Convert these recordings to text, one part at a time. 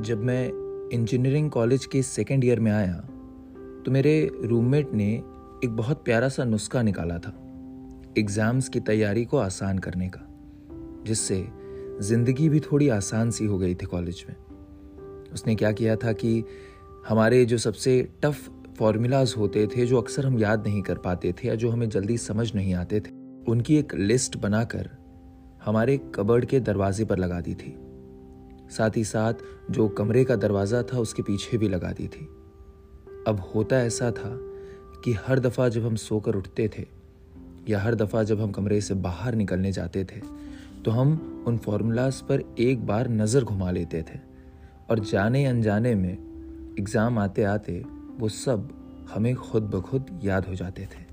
जब मैं engineering college के सेकेंड ईयर में आया तो मेरे रूममेट ने एक बहुत प्यारा सा नुस्खा निकाला था एग्ज़ाम्स की तैयारी को आसान करने का, जिससे ज़िंदगी भी थोड़ी आसान सी हो गई थी कॉलेज में। उसने क्या किया था कि हमारे जो सबसे टफ फॉर्मूलाज होते थे, जो अक्सर हम याद नहीं कर पाते थे या जो हमें जल्दी समझ नहीं आते थे, उनकी एक लिस्ट बनाकर हमारे कबर्ड के दरवाजे पर लगा दी थी। साथ ही साथ जो कमरे का दरवाज़ा था उसके पीछे भी लगा दी थी। अब होता ऐसा था कि हर दफ़ा जब हम सोकर उठते थे या हर दफ़ा जब हम कमरे से बाहर निकलने जाते थे तो हम उन फॉर्मूलाज पर एक बार नज़र घुमा लेते थे और जाने अनजाने में एग्ज़ाम आते आते वो सब हमें खुद ब खुद याद हो जाते थे।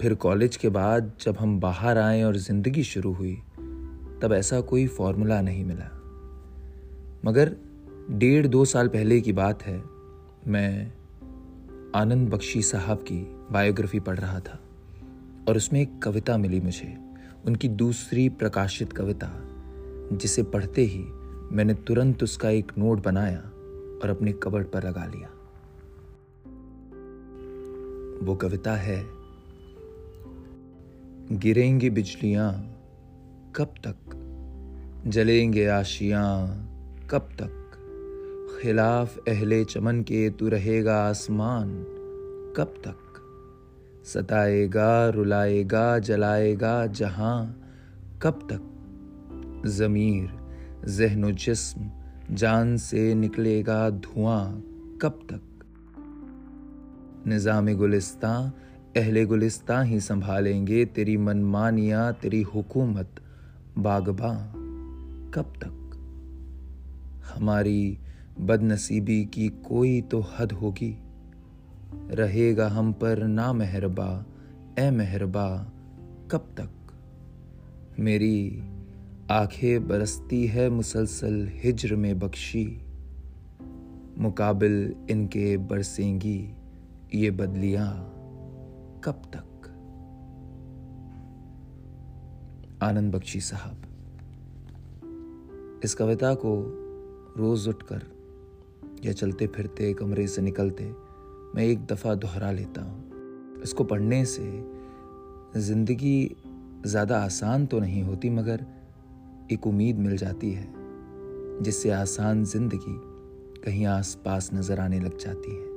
फिर कॉलेज के बाद जब हम बाहर आए और ज़िंदगी शुरू हुई तब ऐसा कोई फॉर्मूला नहीं मिला। मगर डेढ़ दो साल पहले की बात है, मैं आनंद बख्शी साहब की बायोग्राफी पढ़ रहा था और उसमें एक कविता मिली मुझे, उनकी दूसरी प्रकाशित कविता, जिसे पढ़ते ही मैंने तुरंत उसका एक नोट बनाया और अपने कबर्ड पर लगा लिया। वो कविता है, गिरेंगी बिजलियाँ कब तक? जलेंगे आशियाँ कब तक? खिलाफ अहले चमन के तू रहेगा आसमान कब तक? सताएगा, रुलाएगा, जलाएगा जहाँ कब तक? ज़मीर, जहन जिस्म, जान से निकलेगा धुआँ कब तक? निज़ाम गुलिस्तां, अहले गुलिस्ता ही संभालेंगे तेरी मनमानिया, तेरी हुकूमत बागबा, कब तक? हमारी बदनसीबी की कोई तो हद होगी। रहेगा हम पर ना मेहरबा ए मेहरबा, कब तक? मेरी आँखें बरसती है मुसलसल हिजर में बख्शी। मुकाबिल इनके बरसेंगी ये बदलियाँ कब तक? आनंद बख्शी साहब। इस कविता को रोज उठकर या चलते फिरते कमरे से निकलते मैं एक दफ़ा दोहरा लेता हूँ। इसको पढ़ने से ज़िंदगी ज़्यादा आसान तो नहीं होती, मगर एक उम्मीद मिल जाती है, जिससे आसान ज़िंदगी कहीं आस पास नज़र आने लग जाती है।